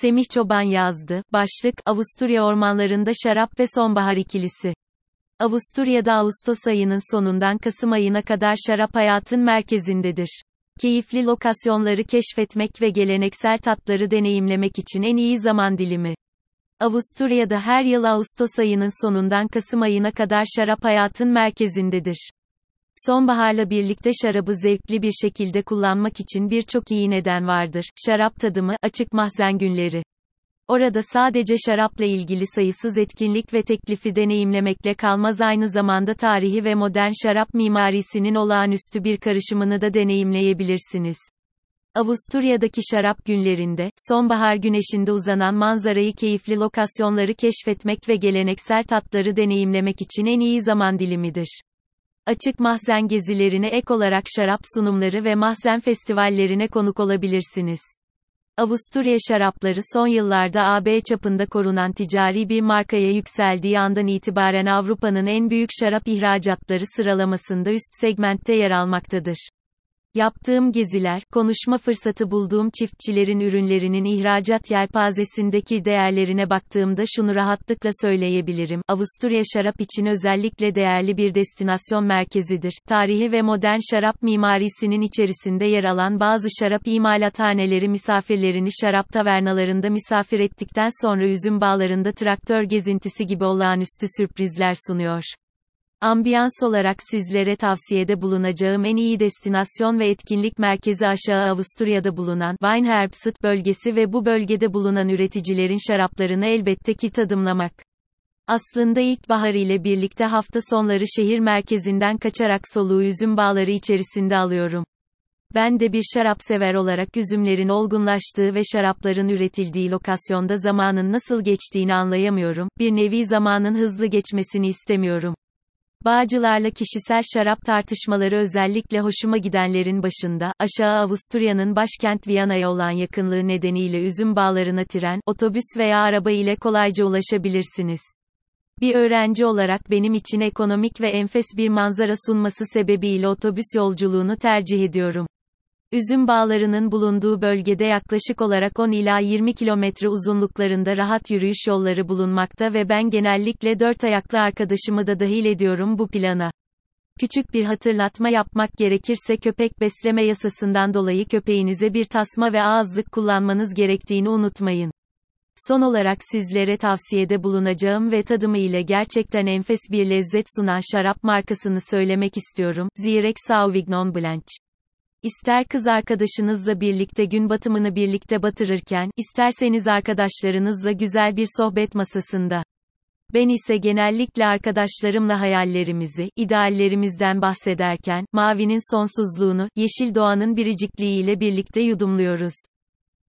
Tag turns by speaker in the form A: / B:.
A: Semih Çoban yazdı. Başlık, Avusturya ormanlarında şarap ve sonbahar ikilisi. Avusturya'da Ağustos ayının sonundan Kasım ayına kadar şarap hayatın merkezindedir. Keyifli lokasyonları keşfetmek ve geleneksel tatları deneyimlemek için en iyi zaman dilimi. Avusturya'da her yıl Ağustos ayının sonundan Kasım ayına kadar şarap hayatın merkezindedir. Sonbaharla birlikte şarabı zevkli bir şekilde kullanmak için birçok iyi neden vardır. Şarap tadımı, açık mahzen günleri. Orada sadece şarapla ilgili sayısız etkinlik ve teklifi deneyimlemekle kalmaz aynı zamanda tarihi ve modern şarap mimarisinin olağanüstü bir karışımını da deneyimleyebilirsiniz. Avusturya'daki şarap günlerinde, sonbahar güneşinde uzanan manzarayı keyifli lokasyonları keşfetmek ve geleneksel tatları deneyimlemek için en iyi zaman dilimidir. Açık mahzen gezilerine ek olarak şarap sunumları ve mahzen festivallerine konuk olabilirsiniz. Avusturya şarapları son yıllarda AB çapında korunan ticari bir markaya yükseldiği andan itibaren Avrupa'nın en büyük şarap ihracatları sıralamasında üst segmentte yer almaktadır. Yaptığım geziler, konuşma fırsatı bulduğum çiftçilerin ürünlerinin ihracat yelpazesindeki değerlerine baktığımda şunu rahatlıkla söyleyebilirim. Avusturya şarap için özellikle değerli bir destinasyon merkezidir. Tarihi ve modern şarap mimarisinin içerisinde yer alan bazı şarap imalathaneleri misafirlerini şarap tavernalarında misafir ettikten sonra üzüm bağlarında traktör gezintisi gibi olağanüstü sürprizler sunuyor. Ambiyans olarak sizlere tavsiyede bulunacağım en iyi destinasyon ve etkinlik merkezi aşağı Avusturya'da bulunan Weinherbst bölgesi ve bu bölgede bulunan üreticilerin şaraplarını elbette ki tadımlamak. Aslında ilkbahar ile birlikte hafta sonları şehir merkezinden kaçarak soluğu üzüm bağları içerisinde alıyorum. Ben de bir şarap sever olarak üzümlerin olgunlaştığı ve şarapların üretildiği lokasyonda zamanın nasıl geçtiğini anlayamıyorum. Bir nevi zamanın hızlı geçmesini istemiyorum. Bağcılarla kişisel şarap tartışmaları özellikle hoşuma gidenlerin başında, aşağı Avusturya'nın başkent Viyana'ya olan yakınlığı nedeniyle üzüm bağlarına tren, otobüs veya araba ile kolayca ulaşabilirsiniz. Bir öğrenci olarak benim için ekonomik ve enfes bir manzara sunması sebebiyle otobüs yolculuğunu tercih ediyorum. Üzüm bağlarının bulunduğu bölgede yaklaşık olarak 10 ila 20 kilometre uzunluklarında rahat yürüyüş yolları bulunmakta ve ben genellikle dört ayaklı arkadaşımı da dahil ediyorum bu plana. Küçük bir hatırlatma yapmak gerekirse köpek besleme yasasından dolayı köpeğinize bir tasma ve ağızlık kullanmanız gerektiğini unutmayın. Son olarak sizlere tavsiyede bulunacağım ve tadımı ile gerçekten enfes bir lezzet sunan şarap markasını söylemek istiyorum. Zirek Sauvignon Blanc. İster kız arkadaşınızla birlikte gün batımını birlikte batırırken, isterseniz arkadaşlarınızla güzel bir sohbet masasında. Ben ise genellikle arkadaşlarımla hayallerimizi, ideallerimizden bahsederken, mavinin sonsuzluğunu, yeşil doğanın biricikliğiyle birlikte yudumluyoruz.